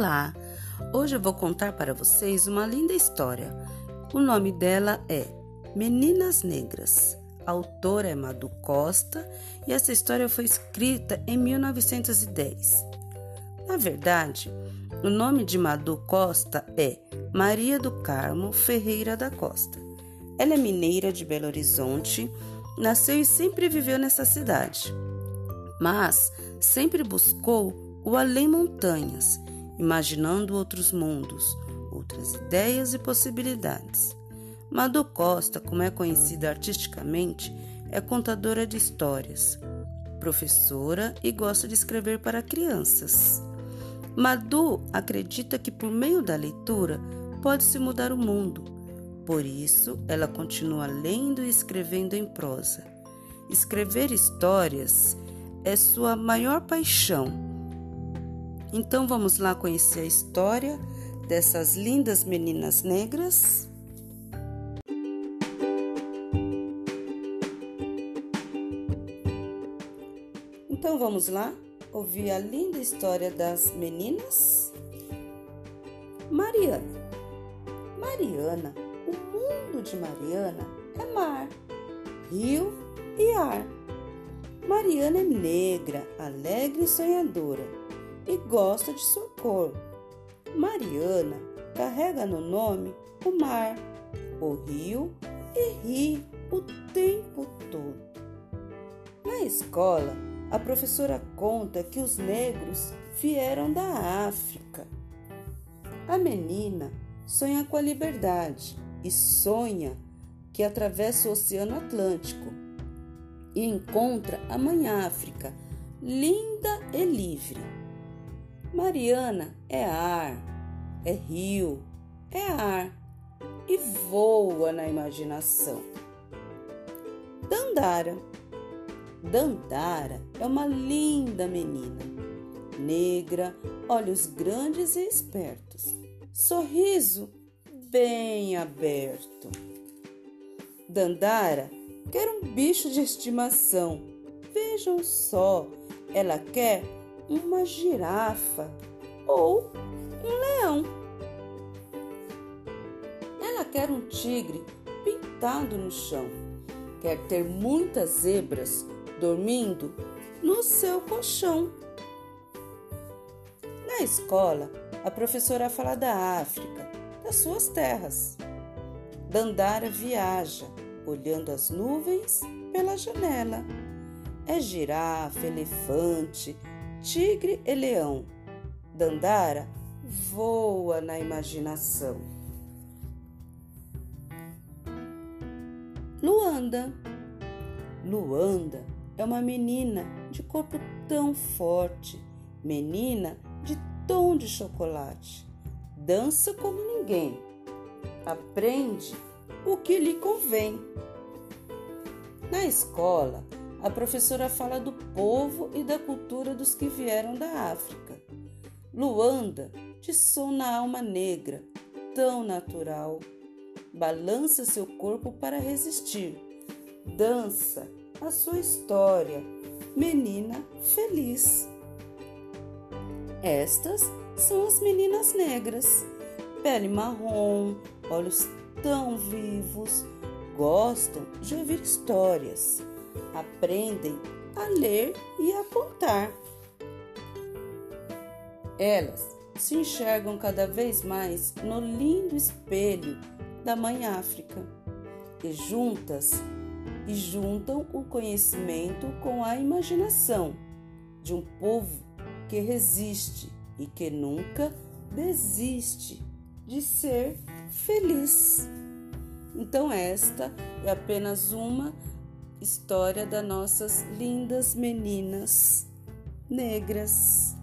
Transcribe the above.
Olá! Hoje eu vou contar para vocês uma linda história. O nome dela é Meninas Negras. A autora é Madu Costa e essa história foi escrita em 1910. Na verdade, o nome de Madu Costa é Maria do Carmo Ferreira da Costa. Ela é mineira de Belo Horizonte, nasceu e sempre viveu nessa cidade, mas sempre buscou o além montanhas, imaginando outros mundos, outras ideias e possibilidades. Madu Costa, como é conhecida artisticamente, é contadora de histórias, professora e gosta de escrever para crianças. Madu acredita que por meio da leitura pode-se mudar o mundo. Por isso, ela continua lendo e escrevendo em prosa. Escrever histórias é sua maior paixão. Então vamos lá conhecer a história dessas lindas meninas negras? Então vamos lá ouvir a linda história das meninas? Mariana. Mariana, o mundo de Mariana é mar, rio e ar. Mariana é negra, alegre e sonhadora e gosta de sua cor. Mariana carrega no nome o mar, o rio e ri o tempo todo. Na escola, a professora conta que os negros vieram da África. A menina sonha com a liberdade e sonha que atravessa o Oceano Atlântico e encontra a Mãe África, linda e livre. Mariana é ar, é rio, é ar e voa na imaginação. Dandara Dandara é uma linda menina, negra, olhos grandes e espertos, sorriso bem aberto. Dandara quer um bicho de estimação. Vejam só, ela quer uma girafa ou um leão. Ela quer um tigre pintado no chão. Quer ter muitas zebras dormindo no seu colchão. Na escola, a professora fala da África, das suas terras. Dandara viaja, olhando as nuvens pela janela. É girafa, elefante, tigre e leão. Dandara voa na imaginação. Luanda. Luanda é uma menina de corpo tão forte, menina de tom de chocolate. Dança como ninguém. Aprende o que lhe convém. Na escola, a professora fala do povo e da cultura dos que vieram da África. Luanda, de som na alma negra, tão natural, balança seu corpo para resistir. Dança, a sua história, menina feliz. Estas são as meninas negras, pele marrom, olhos tão vivos, gostam de ouvir histórias, aprendem a ler e a contar. Elas se enxergam cada vez mais no lindo espelho da Mãe África e juntas e juntam o conhecimento com a imaginação de um povo que resiste e que nunca desiste de ser feliz. Então, esta é apenas uma história das nossas lindas meninas negras.